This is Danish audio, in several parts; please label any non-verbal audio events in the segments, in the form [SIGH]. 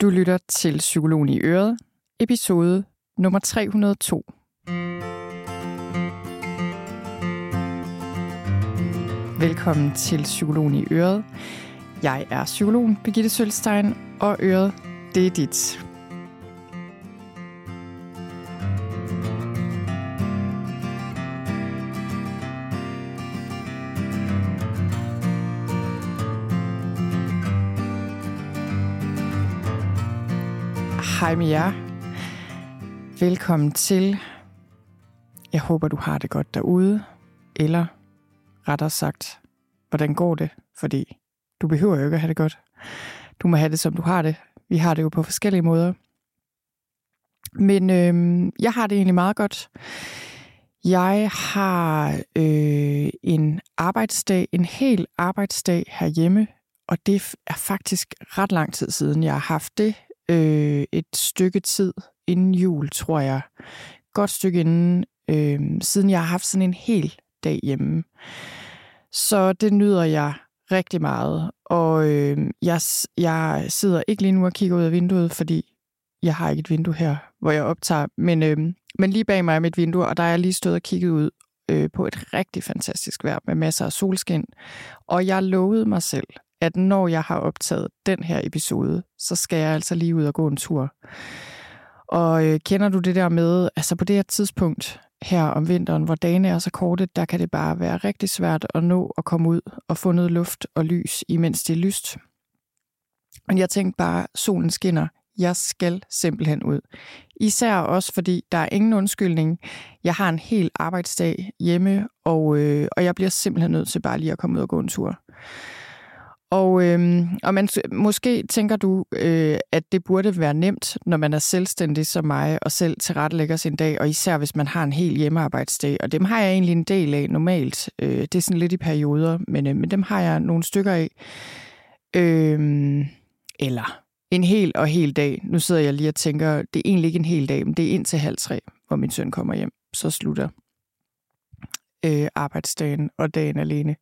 Du lytter til Psykologen i Øret, episode nummer 302. Velkommen til Psykologen i Øret. Jeg er psykologen Birgitte Sølstein, og Øret, det er dit. Hej med jer. Velkommen til. Jeg håber, du har det godt derude. Eller rettere sagt, hvordan går det? Fordi du behøver jo ikke at have det godt. Du må have det, som du har det. Vi har det jo på forskellige måder. Men øh, jeg har det egentlig meget godt. Jeg har øh, en arbejdsdag, en hel arbejdsdag herhjemme, og det er faktisk ret lang tid siden, jeg har haft det øh, et stykke tid inden jul, tror jeg. Godt stykke inden, øh, siden jeg har haft sådan en hel dag hjemme. Så det nyder jeg rigtig meget. Og øh, jeg, jeg sidder ikke lige nu og kigger ud af vinduet, fordi jeg har ikke et vindue her, hvor jeg optager. Men, øh, men lige bag mig er mit vindue, og der er jeg lige stået og kigget ud øh, på et rigtig fantastisk vejr med masser af solskin. Og jeg lovede mig selv, at når jeg har optaget den her episode, så skal jeg altså lige ud og gå en tur. Og øh, kender du det der med, altså på det her tidspunkt her om vinteren, hvor dagene er så korte, der kan det bare være rigtig svært at nå at komme ud og få noget luft og lys, imens det er lyst. Men jeg tænkte bare, solen skinner. Jeg skal simpelthen ud. Især også, fordi der er ingen undskyldning. Jeg har en hel arbejdsdag hjemme, og, øh, og jeg bliver simpelthen nødt til bare lige at komme ud og gå en tur. Og, øhm, og man, måske tænker du, øh, at det burde være nemt, når man er selvstændig som mig, og selv tilrettelægger sin dag, og især hvis man har en hel hjemmearbejdsdag. Og dem har jeg egentlig en del af normalt. Øh, det er sådan lidt i perioder, men, øh, men dem har jeg nogle stykker af. Øh, eller en hel og hel dag. Nu sidder jeg lige og tænker, det er egentlig ikke en hel dag, men det er indtil halv tre, hvor min søn kommer hjem. Så slutter øh, arbejdsdagen og dagen alene.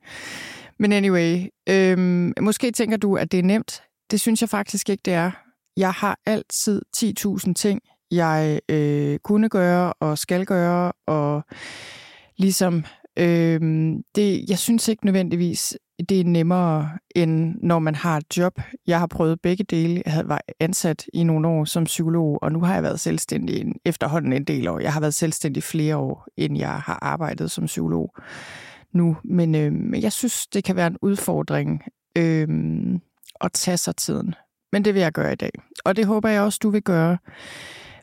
Men anyway, øhm, måske tænker du, at det er nemt. Det synes jeg faktisk ikke, det er. Jeg har altid 10.000 ting, jeg øh, kunne gøre og skal gøre, og ligesom, øh, det, jeg synes ikke nødvendigvis, det er nemmere, end når man har et job. Jeg har prøvet begge dele. Jeg havde været ansat i nogle år som psykolog, og nu har jeg været selvstændig en, efterhånden en del år. Jeg har været selvstændig flere år, end jeg har arbejdet som psykolog nu. Men øh, jeg synes, det kan være en udfordring øh, at tage sig tiden. Men det vil jeg gøre i dag. Og det håber jeg også, du vil gøre.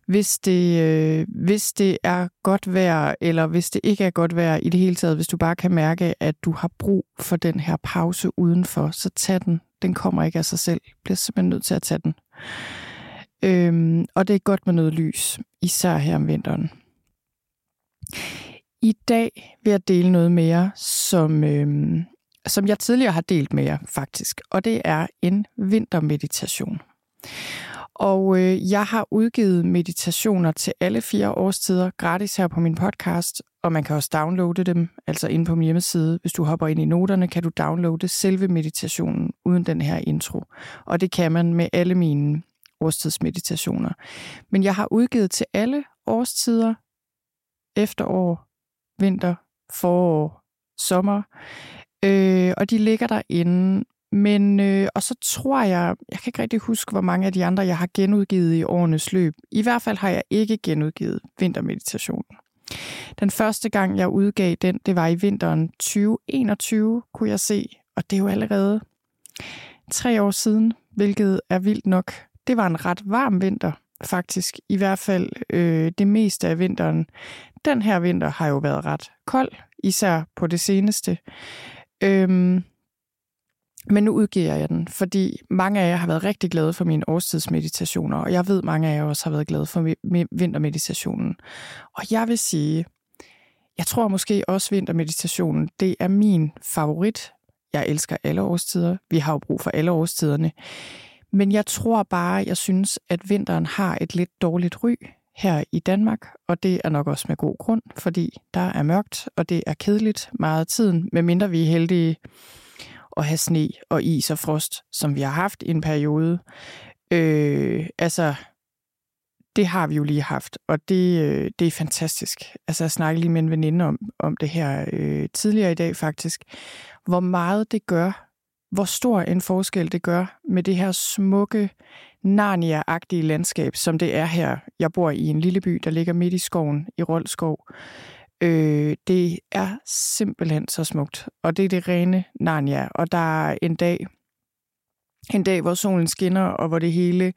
Hvis det, øh, hvis det er godt vejr, eller hvis det ikke er godt vejr i det hele taget, hvis du bare kan mærke, at du har brug for den her pause udenfor, så tag den. Den kommer ikke af sig selv. Du bliver simpelthen nødt til at tage den. Øhm, og det er godt med noget lys, især her om vinteren. I dag vil jeg dele noget mere, som, øh, som jeg tidligere har delt med jer faktisk, og det er en vintermeditation. Og øh, jeg har udgivet meditationer til alle fire årstider gratis her på min podcast, og man kan også downloade dem, altså inde på min hjemmeside. Hvis du hopper ind i noterne, kan du downloade selve meditationen uden den her intro. Og det kan man med alle mine årstidsmeditationer. Men jeg har udgivet til alle årstider, efterår, vinter, forår, sommer. Øh, og de ligger derinde. Men, øh, og så tror jeg, jeg kan ikke rigtig huske, hvor mange af de andre, jeg har genudgivet i årenes løb. I hvert fald har jeg ikke genudgivet vintermeditationen. Den første gang, jeg udgav den, det var i vinteren 2021, kunne jeg se. Og det er jo allerede tre år siden, hvilket er vildt nok. Det var en ret varm vinter, faktisk. I hvert fald øh, det meste af vinteren. Den her vinter har jo været ret kold, især på det seneste. Øhm, men nu udgiver jeg den, fordi mange af jer har været rigtig glade for mine årstidsmeditationer, og jeg ved, mange af jer også har været glade for vintermeditationen. Og jeg vil sige, jeg tror måske også vintermeditationen, det er min favorit. Jeg elsker alle årstider. Vi har jo brug for alle årstiderne. Men jeg tror bare, jeg synes, at vinteren har et lidt dårligt ry her i Danmark, og det er nok også med god grund, fordi der er mørkt, og det er kedeligt meget af tiden, medmindre vi er heldige at have sne og is og frost, som vi har haft i en periode. Øh, altså, det har vi jo lige haft, og det, øh, det er fantastisk. Altså, jeg snakkede lige med en veninde om, om det her øh, tidligere i dag faktisk. Hvor meget det gør, hvor stor en forskel det gør med det her smukke, Narnia-agtige landskab, som det er her. Jeg bor i en lille by, der ligger midt i skoven i Roldskov. Øh, det er simpelthen så smukt, og det er det rene Narnia. Og der er en dag, en dag, hvor solen skinner, og hvor det hele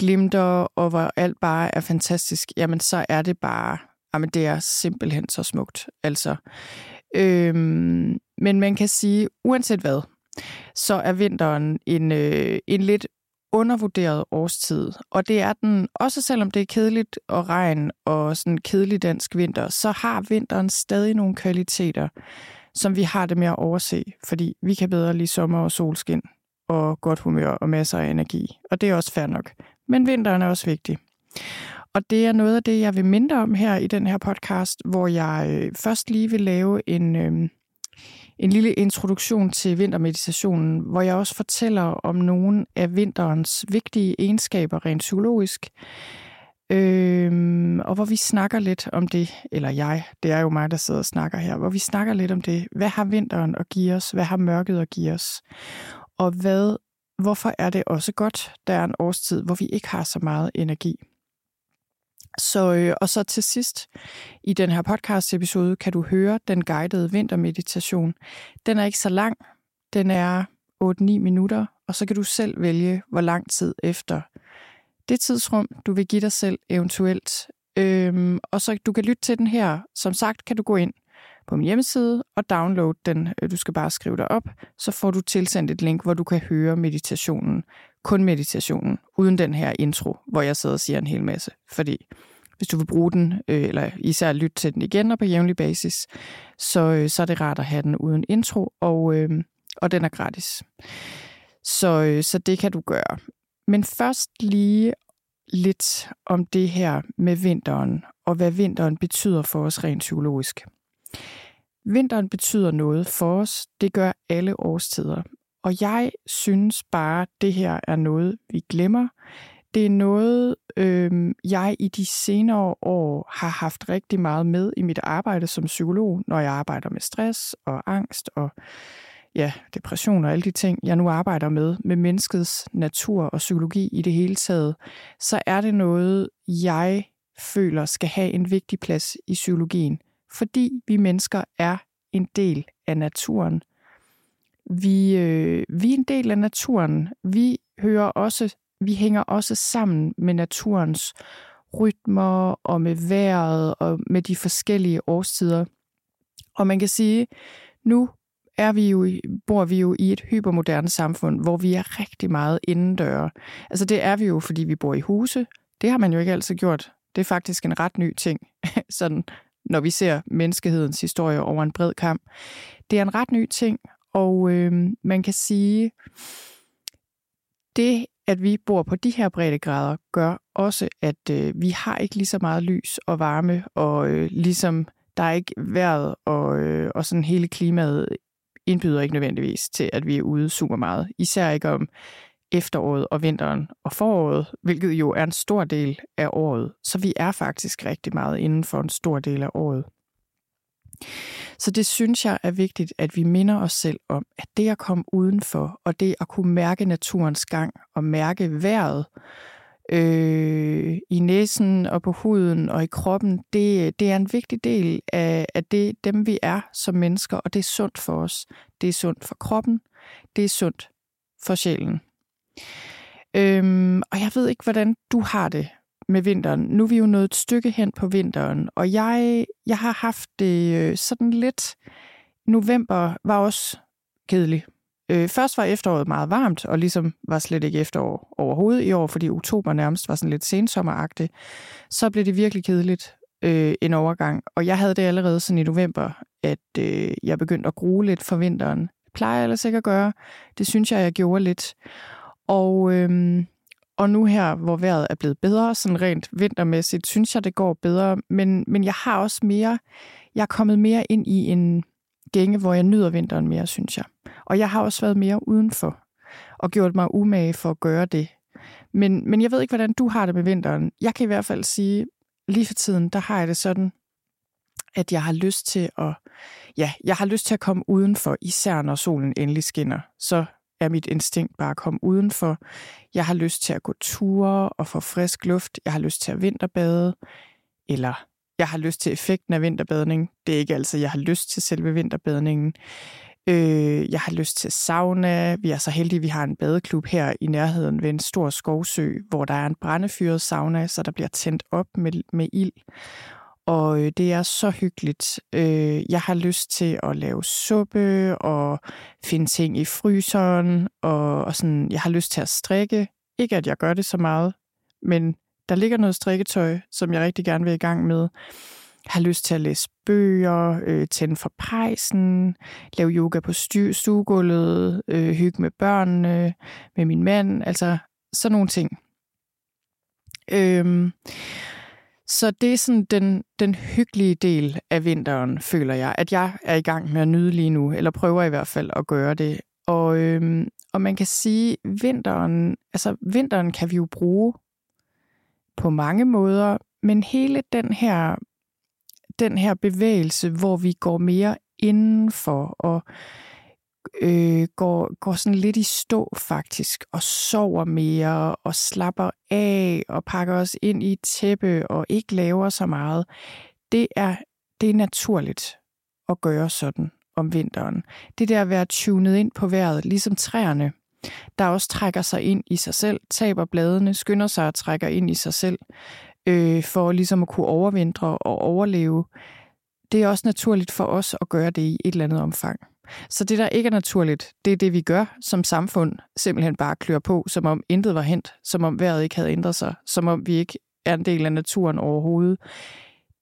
glimter, og hvor alt bare er fantastisk, jamen så er det bare, jamen det er simpelthen så smukt. Altså, øhm, men man kan sige, uanset hvad, så er vinteren en, øh, en lidt undervurderet årstid. Og det er den, også selvom det er kedeligt og regn og sådan kedelig dansk vinter, så har vinteren stadig nogle kvaliteter, som vi har det med at overse, fordi vi kan bedre lide sommer og solskin og godt humør og masser af energi. Og det er også fair nok. Men vinteren er også vigtig. Og det er noget af det, jeg vil mindre om her i den her podcast, hvor jeg øh, først lige vil lave en, øh, en lille introduktion til vintermeditationen, hvor jeg også fortæller om nogle af vinterens vigtige egenskaber rent psykologisk. Øhm, og hvor vi snakker lidt om det, eller jeg, det er jo mig, der sidder og snakker her, hvor vi snakker lidt om det. Hvad har vinteren at give os? Hvad har mørket at give os? Og hvad, hvorfor er det også godt, der er en årstid, hvor vi ikke har så meget energi? Så, øh, og så til sidst i den her podcast-episode kan du høre den guidede vintermeditation. Den er ikke så lang. Den er 8-9 minutter, og så kan du selv vælge, hvor lang tid efter det tidsrum, du vil give dig selv eventuelt. Øhm, og så du kan lytte til den her. Som sagt, kan du gå ind på min hjemmeside og downloade den. Øh, du skal bare skrive dig op, så får du tilsendt et link, hvor du kan høre meditationen kun meditationen, uden den her intro, hvor jeg sidder og siger en hel masse. Fordi hvis du vil bruge den, øh, eller især lytte til den igen og på jævnlig basis, så, øh, så er det rart at have den uden intro, og, øh, og den er gratis. Så, øh, så det kan du gøre. Men først lige lidt om det her med vinteren, og hvad vinteren betyder for os rent psykologisk. Vinteren betyder noget for os. Det gør alle årstider. Og jeg synes bare, det her er noget, vi glemmer. Det er noget, øh, jeg i de senere år har haft rigtig meget med i mit arbejde som psykolog, når jeg arbejder med stress og angst og ja, depression og alle de ting, jeg nu arbejder med, med menneskets natur og psykologi i det hele taget, så er det noget, jeg føler skal have en vigtig plads i psykologien, fordi vi mennesker er en del af naturen – vi, øh, vi er en del af naturen. Vi hører også, vi hænger også sammen med naturens rytmer og med vejret og med de forskellige årstider. Og man kan sige, nu er vi jo, bor vi jo i et hypermoderne samfund, hvor vi er rigtig meget indendøre. Altså det er vi jo, fordi vi bor i huse. Det har man jo ikke altid gjort. Det er faktisk en ret ny ting, [LAUGHS] sådan, når vi ser menneskehedens historie over en bred kamp. Det er en ret ny ting, og øh, man kan sige, det, at vi bor på de her breddegrader, gør også, at øh, vi har ikke lige så meget lys og varme, og øh, ligesom der er ikke vejret, og, øh, og sådan hele klimaet indbyder ikke nødvendigvis til, at vi er ude super meget. Især ikke om efteråret og vinteren og foråret, hvilket jo er en stor del af året. Så vi er faktisk rigtig meget inden for en stor del af året. Så det synes jeg er vigtigt, at vi minder os selv om, at det at komme udenfor, og det at kunne mærke naturens gang, og mærke vejret øh, i næsen og på huden og i kroppen, det, det er en vigtig del af, af det, dem vi er som mennesker, og det er sundt for os. Det er sundt for kroppen, det er sundt for sjælen. Øhm, og jeg ved ikke, hvordan du har det med vinteren. Nu er vi jo nået et stykke hen på vinteren, og jeg, jeg har haft det øh, sådan lidt... November var også kedelig. Øh, først var efteråret meget varmt, og ligesom var slet ikke efterår overhovedet i år, fordi oktober nærmest var sådan lidt sensommeragtigt. Så blev det virkelig kedeligt øh, en overgang, og jeg havde det allerede sådan i november, at øh, jeg begyndte at grue lidt for vinteren. Det plejer jeg ellers ikke at gøre. Det synes jeg, jeg gjorde lidt. Og øh, og nu her, hvor vejret er blevet bedre, sådan rent vintermæssigt, synes jeg, det går bedre. Men, men jeg har også mere, jeg er kommet mere ind i en gænge, hvor jeg nyder vinteren mere, synes jeg. Og jeg har også været mere udenfor og gjort mig umage for at gøre det. Men, men jeg ved ikke, hvordan du har det med vinteren. Jeg kan i hvert fald sige, lige for tiden, der har jeg det sådan, at jeg har lyst til at, ja, jeg har lyst til at komme udenfor, især når solen endelig skinner. Så er mit instinkt bare at komme udenfor. Jeg har lyst til at gå ture og få frisk luft. Jeg har lyst til at vinterbade. Eller jeg har lyst til effekten af vinterbadning. Det er ikke altså, jeg har lyst til selve vinterbadningen. Øh, jeg har lyst til sauna. Vi er så heldige, at vi har en badeklub her i nærheden ved en stor skovsø, hvor der er en brændefyret sauna, så der bliver tændt op med, med ild. Og øh, det er så hyggeligt. Øh, jeg har lyst til at lave suppe og finde ting i fryseren. Og, og sådan, jeg har lyst til at strikke. Ikke at jeg gør det så meget, men der ligger noget strikketøj, som jeg rigtig gerne vil i gang med. Jeg har lyst til at læse bøger, øh, tænde for pejsen, lave yoga på stuegulvet, øh, hygge med børnene, med min mand, altså sådan nogle ting. Øhm, så det er sådan den, den hyggelige del af vinteren, føler jeg, at jeg er i gang med at nyde lige nu, eller prøver i hvert fald at gøre det. Og, øhm, og man kan sige, vinteren, altså vinteren kan vi jo bruge på mange måder, men hele den her, den her bevægelse, hvor vi går mere indenfor og øh, går, går sådan lidt i stå faktisk, og sover mere, og slapper af, og pakker os ind i et tæppe, og ikke laver så meget, det er, det er naturligt at gøre sådan om vinteren. Det der at være tunet ind på vejret, ligesom træerne, der også trækker sig ind i sig selv, taber bladene, skynder sig og trækker ind i sig selv, øh, for ligesom at kunne overvintre og overleve. Det er også naturligt for os at gøre det i et eller andet omfang. Så det, der ikke er naturligt, det er det, vi gør som samfund. Simpelthen bare klør på, som om intet var hent, som om vejret ikke havde ændret sig, som om vi ikke er en del af naturen overhovedet.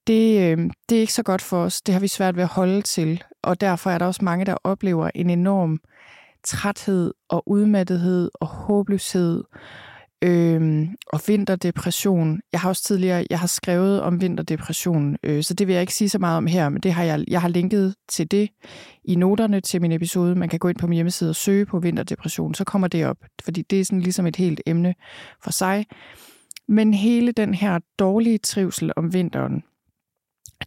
Det, øh, det er ikke så godt for os. Det har vi svært ved at holde til, og derfor er der også mange, der oplever en enorm træthed og udmattethed og håbløshed øh, og vinterdepression. Jeg har også tidligere jeg har skrevet om vinterdepression, øh, så det vil jeg ikke sige så meget om her, men det har jeg, jeg har linket til det i noterne til min episode. Man kan gå ind på min hjemmeside og søge på vinterdepression, så kommer det op, fordi det er sådan ligesom et helt emne for sig. Men hele den her dårlige trivsel om vinteren,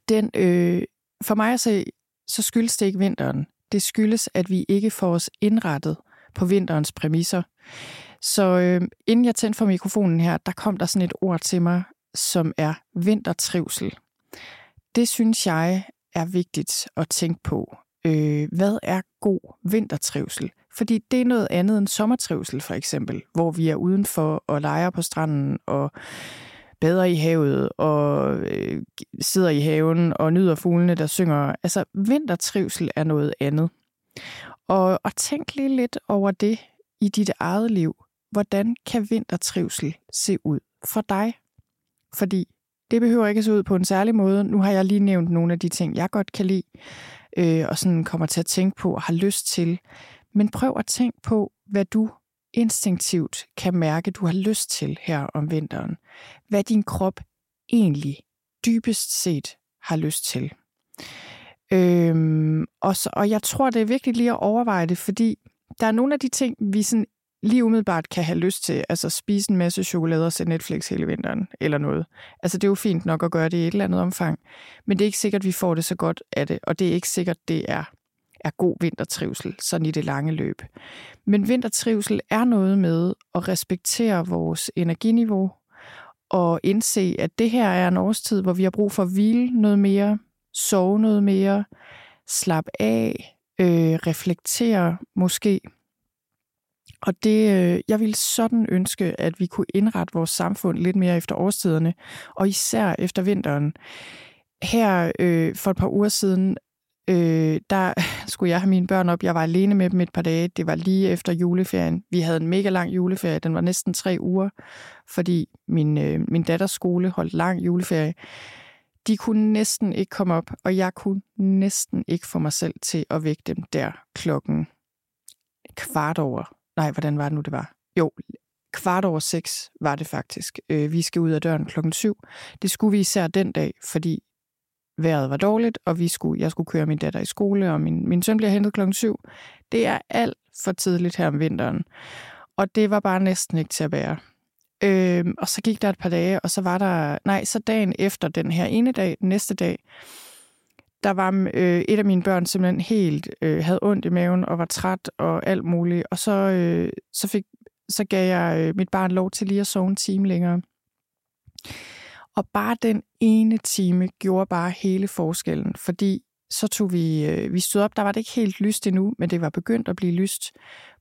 den, øh, for mig at se, så skyldes det ikke vinteren. Det skyldes, at vi ikke får os indrettet på vinterens præmisser. Så øh, inden jeg tændte for mikrofonen her, der kom der sådan et ord til mig, som er vintertrivsel. Det synes jeg er vigtigt at tænke på. Øh, hvad er god vintertrivsel? Fordi det er noget andet end sommertrivsel for eksempel, hvor vi er udenfor og leger på stranden og bader i havet og øh, sidder i haven og nyder fuglene, der synger. Altså vintertrivsel er noget andet. Og, og tænk lige lidt over det i dit eget liv hvordan kan vintertrivsel se ud for dig? Fordi det behøver ikke at se ud på en særlig måde. Nu har jeg lige nævnt nogle af de ting, jeg godt kan lide, øh, og sådan kommer til at tænke på og har lyst til. Men prøv at tænke på, hvad du instinktivt kan mærke, du har lyst til her om vinteren. Hvad din krop egentlig dybest set har lyst til. Øhm, og, så, og jeg tror, det er vigtigt lige at overveje det, fordi der er nogle af de ting, vi sådan lige umiddelbart kan have lyst til, altså spise en masse chokolade og se Netflix hele vinteren, eller noget. Altså det er jo fint nok at gøre det i et eller andet omfang, men det er ikke sikkert, at vi får det så godt af det, og det er ikke sikkert, det er, er god vintertrivsel, sådan i det lange løb. Men vintertrivsel er noget med at respektere vores energiniveau, og indse, at det her er en årstid, hvor vi har brug for at hvile noget mere, sove noget mere, slappe af, øh, reflektere måske, og det, øh, jeg ville sådan ønske, at vi kunne indrette vores samfund lidt mere efter årstiderne, og især efter vinteren. Her øh, for et par uger siden, øh, der [LAUGHS] skulle jeg have mine børn op. Jeg var alene med dem et par dage. Det var lige efter juleferien. Vi havde en mega lang juleferie. Den var næsten tre uger, fordi min, øh, min datters skole holdt lang juleferie. De kunne næsten ikke komme op, og jeg kunne næsten ikke få mig selv til at vække dem der klokken kvart over Nej, hvordan var det nu, det var? Jo, kvart over seks var det faktisk. Øh, vi skal ud af døren klokken syv. Det skulle vi især den dag, fordi vejret var dårligt, og vi skulle, jeg skulle køre min datter i skole, og min, min søn bliver hentet klokken syv. Det er alt for tidligt her om vinteren. Og det var bare næsten ikke til at bære. Øh, og så gik der et par dage, og så var der, nej, så dagen efter den her ene dag, næste dag, der var øh, et af mine børn simpelthen helt, øh, havde ondt i maven og var træt og alt muligt. Og så, øh, så, fik, så gav jeg øh, mit barn lov til lige at sove en time længere. Og bare den ene time gjorde bare hele forskellen, fordi så tog vi, øh, vi stod op, der var det ikke helt lyst endnu, men det var begyndt at blive lyst.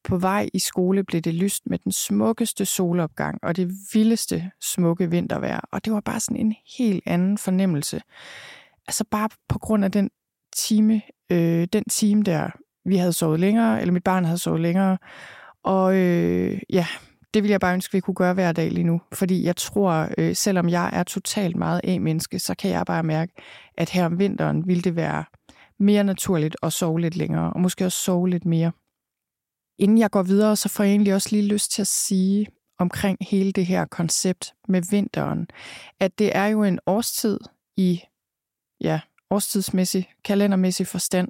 På vej i skole blev det lyst med den smukkeste solopgang og det vildeste smukke vintervejr. Og det var bare sådan en helt anden fornemmelse. Altså bare på grund af den time, øh, den time der, vi havde sovet længere, eller mit barn havde sovet længere. Og øh, ja, det vil jeg bare ønske, vi kunne gøre hver dag lige nu. Fordi jeg tror, øh, selvom jeg er totalt meget af menneske så kan jeg bare mærke, at her om vinteren ville det være mere naturligt at sove lidt længere, og måske også sove lidt mere. Inden jeg går videre, så får jeg egentlig også lige lyst til at sige omkring hele det her koncept med vinteren, at det er jo en årstid i, ja, årstidsmæssig, kalendermæssig forstand,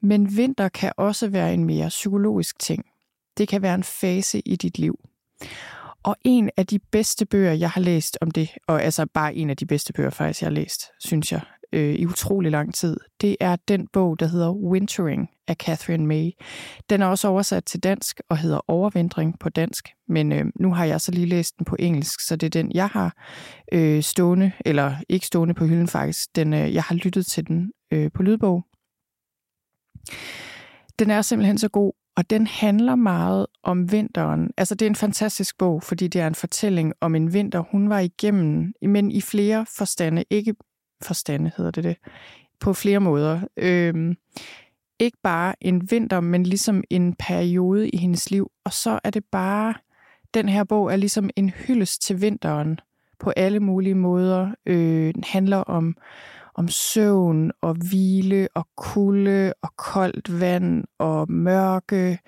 men vinter kan også være en mere psykologisk ting. Det kan være en fase i dit liv. Og en af de bedste bøger, jeg har læst om det, og altså bare en af de bedste bøger faktisk, jeg har læst, synes jeg, øh, i utrolig lang tid, det er den bog, der hedder Wintering af Catherine May. Den er også oversat til dansk og hedder Overvintring på dansk, men øh, nu har jeg så lige læst den på engelsk, så det er den, jeg har øh, stående, eller ikke stående på hylden faktisk, den, øh, jeg har lyttet til den øh, på lydbog. Den er simpelthen så god, og den handler meget om vinteren. Altså, det er en fantastisk bog, fordi det er en fortælling om en vinter, hun var igennem, men i flere forstande. Ikke forstande hedder det det. På flere måder. Øhm, ikke bare en vinter, men ligesom en periode i hendes liv. Og så er det bare, den her bog er ligesom en hyldest til vinteren på alle mulige måder. Øh, den handler om, om søvn og hvile og kulde og koldt vand og mørke.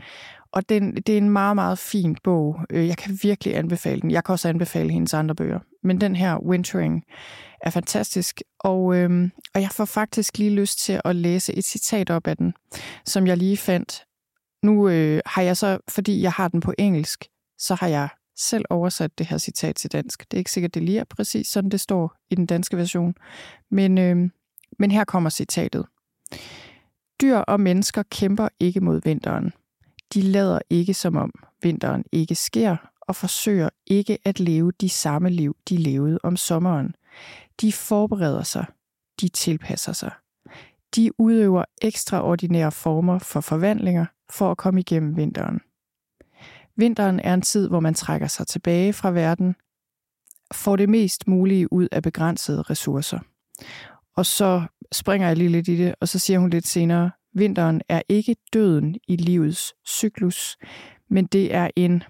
Og den, det er en meget, meget fin bog. Øh, jeg kan virkelig anbefale den. Jeg kan også anbefale hendes andre bøger. Men den her, Wintering, er fantastisk. Og, øhm, og jeg får faktisk lige lyst til at læse et citat op af den, som jeg lige fandt. Nu øh, har jeg så, fordi jeg har den på engelsk, så har jeg selv oversat det her citat til dansk. Det er ikke sikkert, det lige er præcis sådan, det står i den danske version. Men, øh, men her kommer citatet. Dyr og mennesker kæmper ikke mod vinteren. De lader ikke som om vinteren ikke sker, og forsøger ikke at leve de samme liv, de levede om sommeren. De forbereder sig. De tilpasser sig. De udøver ekstraordinære former for forvandlinger for at komme igennem vinteren. Vinteren er en tid, hvor man trækker sig tilbage fra verden, får det mest mulige ud af begrænsede ressourcer. Og så springer jeg lige lidt i det, og så siger hun lidt senere, vinteren er ikke døden i livets cyklus, men det er en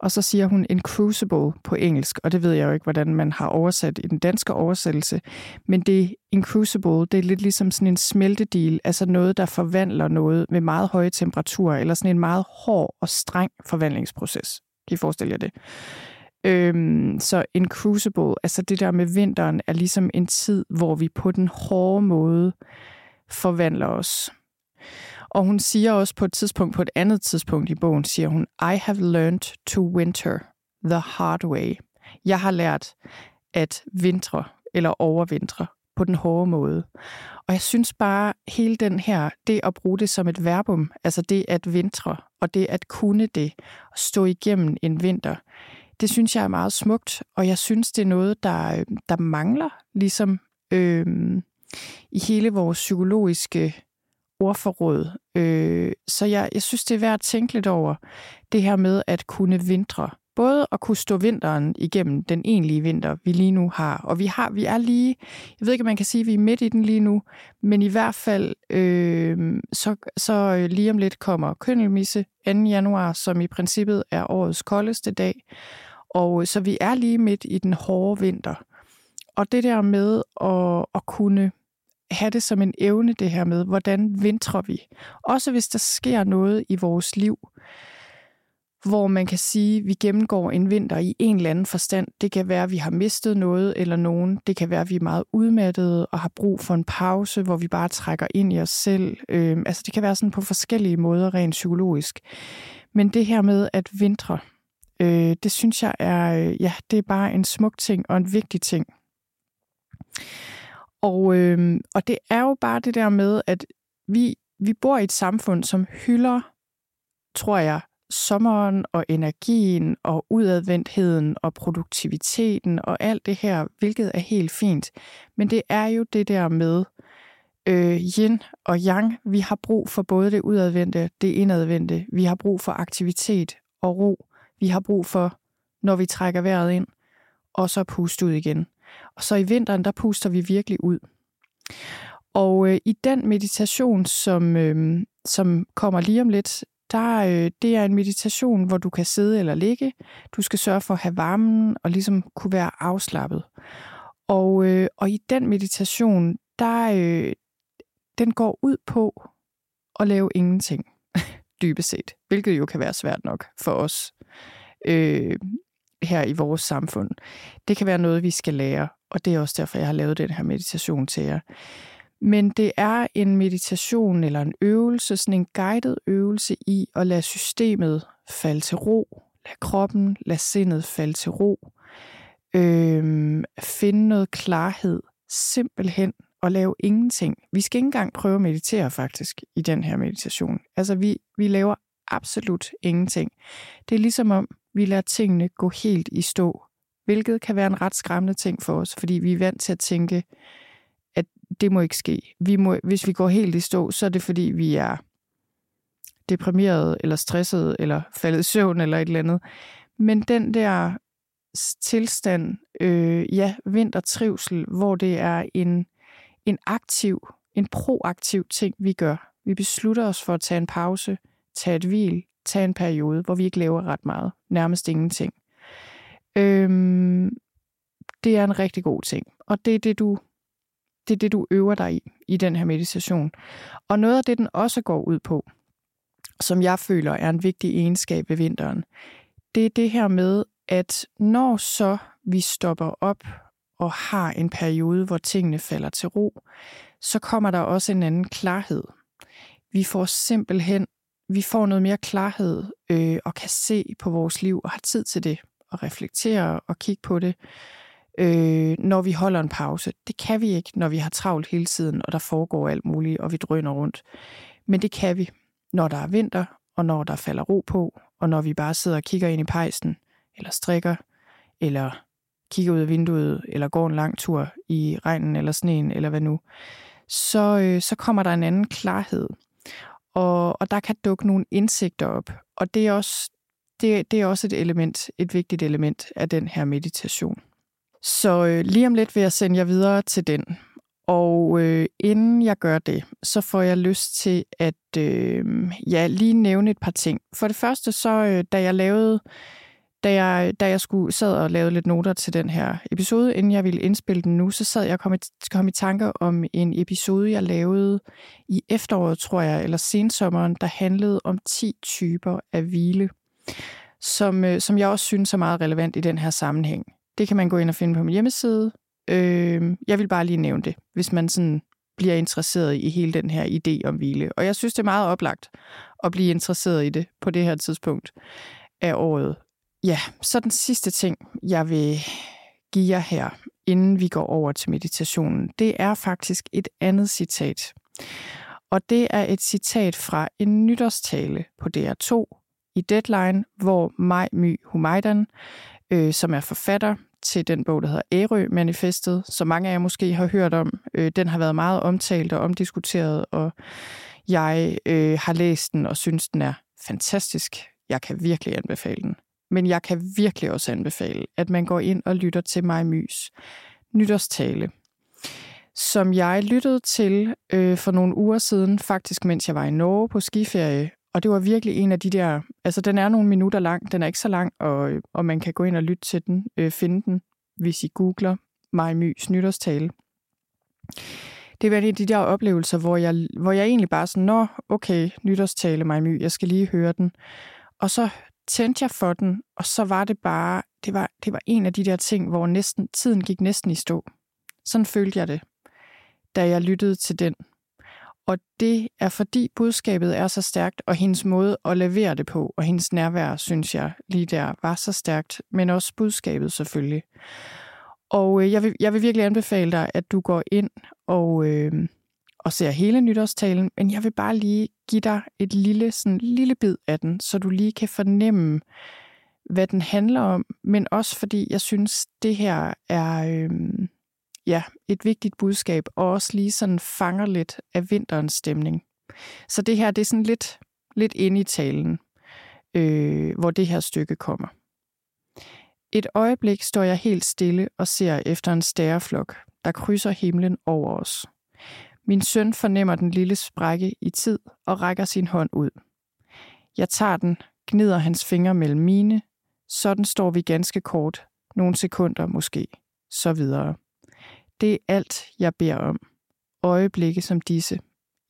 og så siger hun en crucible på engelsk, og det ved jeg jo ikke, hvordan man har oversat i den danske oversættelse. Men det en crucible, det er lidt ligesom sådan en smeltedil, altså noget, der forvandler noget med meget høje temperaturer, eller sådan en meget hård og streng forvandlingsproces. Kan I forestille jer det? Øhm, så en crucible, altså det der med vinteren, er ligesom en tid, hvor vi på den hårde måde forvandler os. Og hun siger også på et tidspunkt, på et andet tidspunkt i bogen, siger hun, I have learned to winter the hard way. Jeg har lært at vintre eller overvintre på den hårde måde. Og jeg synes bare, hele den her, det at bruge det som et verbum, altså det at vintre, og det at kunne det, og stå igennem en vinter, det synes jeg er meget smukt, og jeg synes, det er noget, der, øh, der mangler, ligesom øh, i hele vores psykologiske ordforråd. Øh, så jeg, jeg synes, det er værd at tænke lidt over det her med at kunne vintre. Både at kunne stå vinteren igennem den egentlige vinter, vi lige nu har. Og vi har, vi er lige, jeg ved ikke, om man kan sige, at vi er midt i den lige nu, men i hvert fald, øh, så, så øh, lige om lidt kommer Køndelmisse 2. januar, som i princippet er årets koldeste dag. Og øh, så vi er lige midt i den hårde vinter. Og det der med at, at kunne have det som en evne, det her med, hvordan vintrer vi. Også hvis der sker noget i vores liv, hvor man kan sige, at vi gennemgår en vinter i en eller anden forstand. Det kan være, at vi har mistet noget eller nogen. Det kan være, at vi er meget udmattede og har brug for en pause, hvor vi bare trækker ind i os selv. Øh, altså det kan være sådan på forskellige måder rent psykologisk. Men det her med at vintre, Øh, det synes jeg er, øh, ja, det er bare en smuk ting og en vigtig ting. Og, øh, og det er jo bare det der med, at vi, vi bor i et samfund, som hylder, tror jeg, sommeren og energien og udadvendtheden og produktiviteten og alt det her, hvilket er helt fint. Men det er jo det der med øh, yin og yang. Vi har brug for både det udadvendte, det indadvendte. Vi har brug for aktivitet og ro. Vi har brug for, når vi trækker vejret ind, og så puste ud igen. Og så i vinteren, der puster vi virkelig ud. Og øh, i den meditation, som, øh, som kommer lige om lidt, der, øh, det er en meditation, hvor du kan sidde eller ligge. Du skal sørge for at have varmen og ligesom kunne være afslappet. Og, øh, og i den meditation, der, øh, den går ud på at lave ingenting, [LAUGHS] dybest set. Hvilket jo kan være svært nok for os øh, her i vores samfund. Det kan være noget, vi skal lære, og det er også derfor, jeg har lavet den her meditation til jer. Men det er en meditation eller en øvelse, sådan en guided øvelse i at lade systemet falde til ro, lade kroppen, lade sindet falde til ro, øhm, finde noget klarhed, simpelthen at lave ingenting. Vi skal ikke engang prøve at meditere faktisk i den her meditation. Altså vi, vi laver absolut ingenting. Det er ligesom om, vi lader tingene gå helt i stå, hvilket kan være en ret skræmmende ting for os, fordi vi er vant til at tænke, at det må ikke ske. Vi må, hvis vi går helt i stå, så er det fordi, vi er deprimeret, eller stresset, eller faldet i søvn, eller et eller andet. Men den der tilstand, øh, ja, vintertrivsel, hvor det er en, en aktiv, en proaktiv ting, vi gør. Vi beslutter os for at tage en pause, tage et hvil, tage en periode, hvor vi ikke laver ret meget, nærmest ingenting. Øhm, det er en rigtig god ting, og det er det, du det er det, du øver dig i, i den her meditation. Og noget af det, den også går ud på, som jeg føler er en vigtig egenskab ved vinteren, det er det her med, at når så vi stopper op og har en periode, hvor tingene falder til ro, så kommer der også en anden klarhed. Vi får simpelthen vi får noget mere klarhed øh, og kan se på vores liv og har tid til det og reflektere og kigge på det øh, når vi holder en pause. Det kan vi ikke, når vi har travlt hele tiden, og der foregår alt muligt, og vi drøner rundt. Men det kan vi, når der er vinter, og når der falder ro på, og når vi bare sidder og kigger ind i pejsen, eller strikker, eller kigger ud af vinduet, eller går en lang tur i regnen eller sneen, eller hvad nu, så, øh, så kommer der en anden klarhed. Og, og der kan dukke nogle indsigter op. Og det er også, det, det er også et element, et vigtigt element af den her meditation. Så øh, lige om lidt vil jeg sende jer videre til den. Og øh, inden jeg gør det, så får jeg lyst til at øh, ja, lige nævne et par ting. For det første, så øh, da jeg lavede, da jeg, da jeg skulle sad og lavede lidt noter til den her episode, inden jeg ville indspille den nu, så sad jeg og kom i, kom i tanker om en episode, jeg lavede i efteråret, tror jeg, eller sensommeren, der handlede om 10 typer af hvile, som, øh, som jeg også synes er meget relevant i den her sammenhæng. Det kan man gå ind og finde på min hjemmeside. Øh, jeg vil bare lige nævne det, hvis man sådan bliver interesseret i hele den her idé om hvile. Og jeg synes, det er meget oplagt at blive interesseret i det på det her tidspunkt af året. Ja, så den sidste ting, jeg vil give jer her, inden vi går over til meditationen, det er faktisk et andet citat. Og det er et citat fra en nytårstale på DR2 i Deadline, hvor Maj My Humaydan, øh, som er forfatter, til den bog, der hedder Ærø-manifestet, som mange af jer måske har hørt om. Øh, den har været meget omtalt og omdiskuteret, og jeg øh, har læst den og synes, den er fantastisk. Jeg kan virkelig anbefale den. Men jeg kan virkelig også anbefale, at man går ind og lytter til mig Mys nytårstale, som jeg lyttede til øh, for nogle uger siden, faktisk mens jeg var i Norge på skiferie, og det var virkelig en af de der, altså den er nogle minutter lang, den er ikke så lang, og, øh, og man kan gå ind og lytte til den, øh, finde den, hvis I googler Maj Mys nytårstale. Det var en af de der oplevelser, hvor jeg, hvor jeg egentlig bare sådan, nå, okay, nytårstale Maj My, jeg skal lige høre den. Og så tændte jeg for den, og så var det bare, det var, det var en af de der ting, hvor næsten, tiden gik næsten i stå. Sådan følte jeg det, da jeg lyttede til den. Og det er fordi budskabet er så stærkt, og hendes måde at levere det på, og hendes nærvær, synes jeg lige der, var så stærkt, men også budskabet selvfølgelig. Og øh, jeg, vil, jeg vil virkelig anbefale dig, at du går ind og, øh, og ser hele nytårstalen, men jeg vil bare lige give dig et lille, sådan, lille bid af den, så du lige kan fornemme, hvad den handler om, men også fordi jeg synes, det her er øh, ja, et vigtigt budskab, og også lige sådan fanger lidt af vinterens stemning. Så det her, det er sådan lidt, lidt inde i talen, øh, hvor det her stykke kommer. Et øjeblik står jeg helt stille og ser efter en stæreflok, der krydser himlen over os. Min søn fornemmer den lille sprække i tid og rækker sin hånd ud. Jeg tager den, gnider hans fingre mellem mine, sådan står vi ganske kort, nogle sekunder måske, så videre. Det er alt, jeg beder om. Øjeblikke som disse.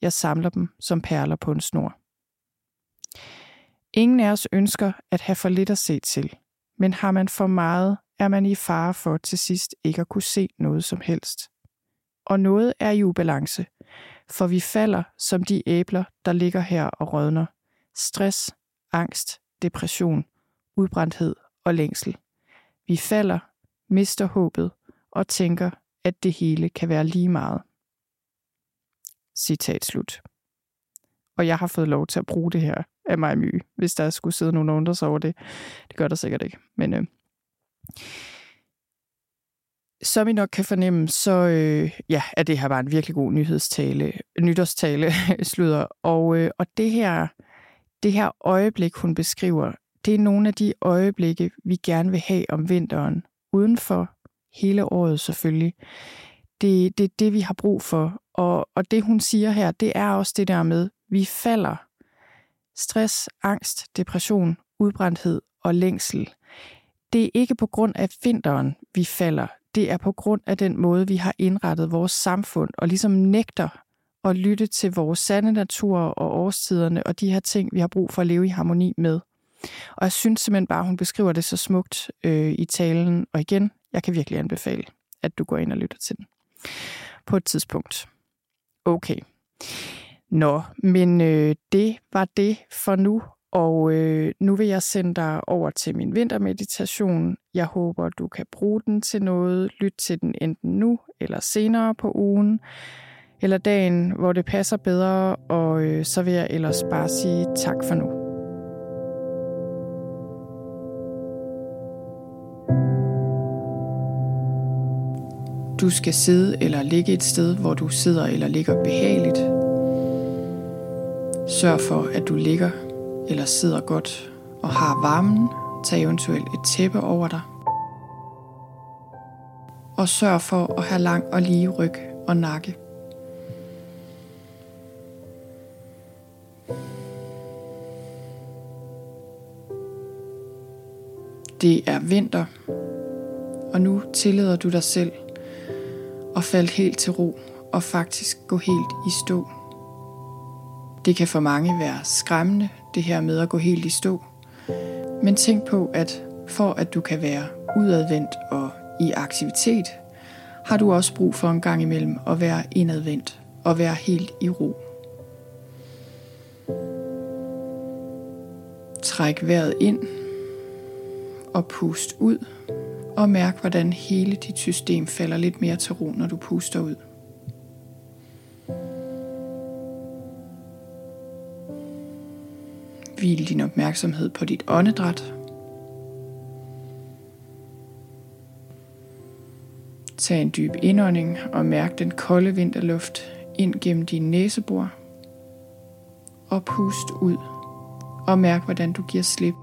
Jeg samler dem som perler på en snor. Ingen af os ønsker at have for lidt at se til, men har man for meget, er man i fare for til sidst ikke at kunne se noget som helst. Og noget er i ubalance, for vi falder som de æbler, der ligger her og rådner. Stress, angst, depression, udbrændthed og længsel. Vi falder, mister håbet og tænker, at det hele kan være lige meget. Citat slut. Og jeg har fået lov til at bruge det her af mig my, hvis der skulle sidde nogen og undre sig over det. Det gør der sikkert ikke. Men øh, som I nok kan fornemme, så øh, ja, er det her bare en virkelig god nyhedstale, nytårstale [LAUGHS] slutter. Og, øh, og det her, det her øjeblik, hun beskriver, det er nogle af de øjeblikke, vi gerne vil have om vinteren, uden for hele året selvfølgelig. Det, det det, vi har brug for. Og, og det, hun siger her, det er også det der med, vi falder. Stress, angst, depression, udbrændthed og længsel. Det er ikke på grund af vinteren, vi falder. Det er på grund af den måde, vi har indrettet vores samfund og ligesom nægter at lytte til vores sande natur og årstiderne og de her ting, vi har brug for at leve i harmoni med. Og jeg synes simpelthen bare, hun beskriver det så smukt øh, i talen. Og igen, jeg kan virkelig anbefale, at du går ind og lytter til den på et tidspunkt. Okay. Nå, men øh, det var det for nu, og øh, nu vil jeg sende dig over til min vintermeditation. Jeg håber, du kan bruge den til noget. Lyt til den enten nu eller senere på ugen, eller dagen, hvor det passer bedre, og øh, så vil jeg ellers bare sige tak for nu. Du skal sidde eller ligge et sted, hvor du sidder eller ligger behageligt. Sørg for, at du ligger eller sidder godt og har varmen. Tag eventuelt et tæppe over dig. Og sørg for at have lang og lige ryg og nakke. Det er vinter, og nu tillader du dig selv at falde helt til ro og faktisk gå helt i stå. Det kan for mange være skræmmende, det her med at gå helt i stå. Men tænk på, at for at du kan være udadvendt og i aktivitet, har du også brug for en gang imellem at være indadvendt og være helt i ro. Træk vejret ind og pust ud og mærk, hvordan hele dit system falder lidt mere til ro, når du puster ud. Hvil din opmærksomhed på dit åndedræt. Tag en dyb indånding og mærk den kolde vinterluft ind gennem din næsebor. Og pust ud og mærk, hvordan du giver slip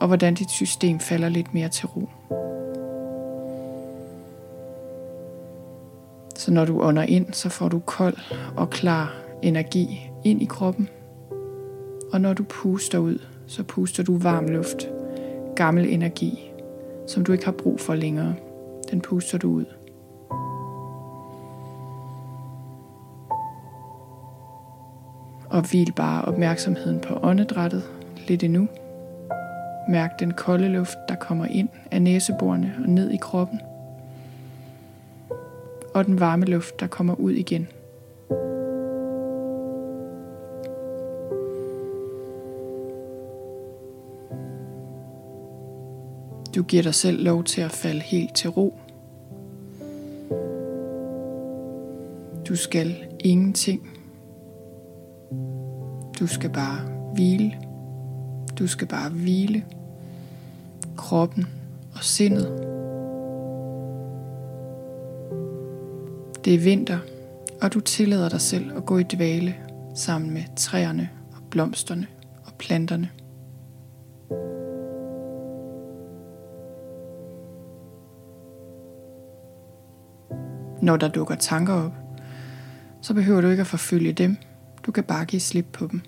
og hvordan dit system falder lidt mere til ro. Så når du ånder ind, så får du kold og klar energi ind i kroppen. Og når du puster ud, så puster du varm luft, gammel energi, som du ikke har brug for længere. Den puster du ud. Og hvil bare opmærksomheden på åndedrættet lidt endnu. Mærk den kolde luft, der kommer ind af næseborene og ned i kroppen og den varme luft, der kommer ud igen. Du giver dig selv lov til at falde helt til ro. Du skal ingenting. Du skal bare hvile. Du skal bare hvile kroppen og sindet. Det er vinter, og du tillader dig selv at gå i dvale sammen med træerne og blomsterne og planterne. Når der dukker tanker op, så behøver du ikke at forfølge dem. Du kan bare give slip på dem.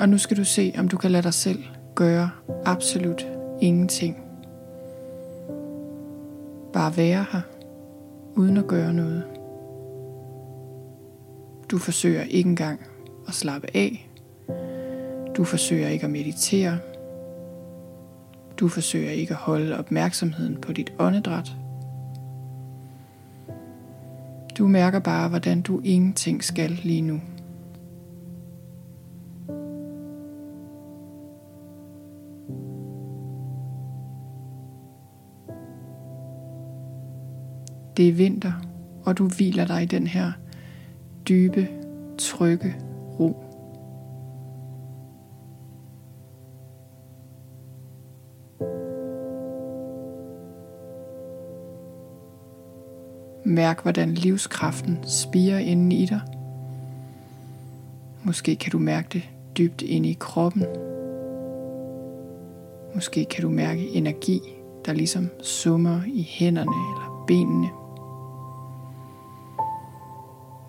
Og nu skal du se, om du kan lade dig selv gøre absolut ingenting. Bare være her, uden at gøre noget. Du forsøger ikke engang at slappe af. Du forsøger ikke at meditere. Du forsøger ikke at holde opmærksomheden på dit åndedræt. Du mærker bare, hvordan du ingenting skal lige nu. Det er vinter, og du hviler dig i den her dybe, trygge ro. Mærk, hvordan livskraften spiger inden i dig. Måske kan du mærke det dybt inde i kroppen. Måske kan du mærke energi, der ligesom summer i hænderne eller benene.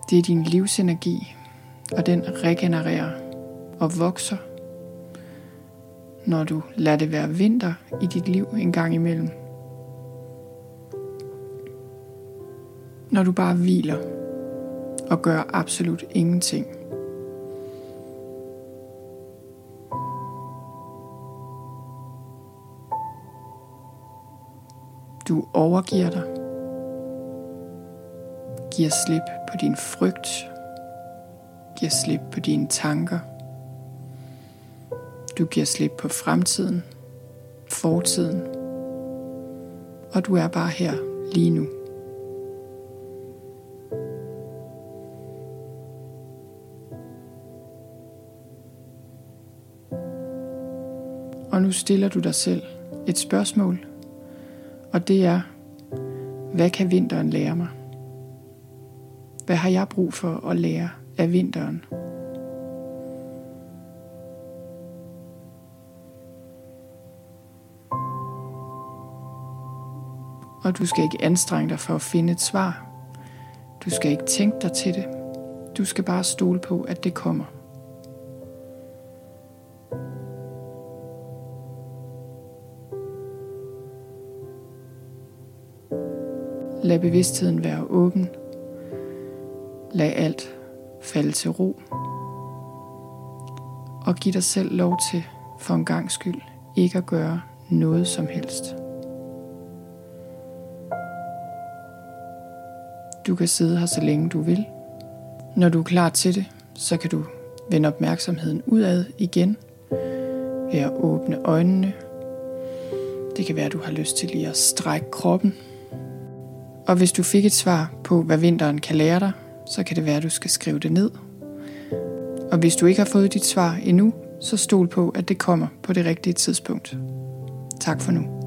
Det er din livsenergi, og den regenererer og vokser, når du lader det være vinter i dit liv en gang imellem. Når du bare hviler og gør absolut ingenting. Du overgiver dig. Giver slip på din frygt. Giver slip på dine tanker. Du giver slip på fremtiden, fortiden. Og du er bare her lige nu. Og nu stiller du dig selv et spørgsmål, og det er, hvad kan vinteren lære mig? Hvad har jeg brug for at lære af vinteren? Og du skal ikke anstrenge dig for at finde et svar. Du skal ikke tænke dig til det. Du skal bare stole på, at det kommer. Lad bevidstheden være åben. Lad alt falde til ro. Og giv dig selv lov til, for en gang skyld, ikke at gøre noget som helst. Du kan sidde her så længe du vil. Når du er klar til det, så kan du vende opmærksomheden udad igen ved at åbne øjnene. Det kan være, at du har lyst til lige at strække kroppen og hvis du fik et svar på, hvad vinteren kan lære dig, så kan det være, at du skal skrive det ned. Og hvis du ikke har fået dit svar endnu, så stol på, at det kommer på det rigtige tidspunkt. Tak for nu.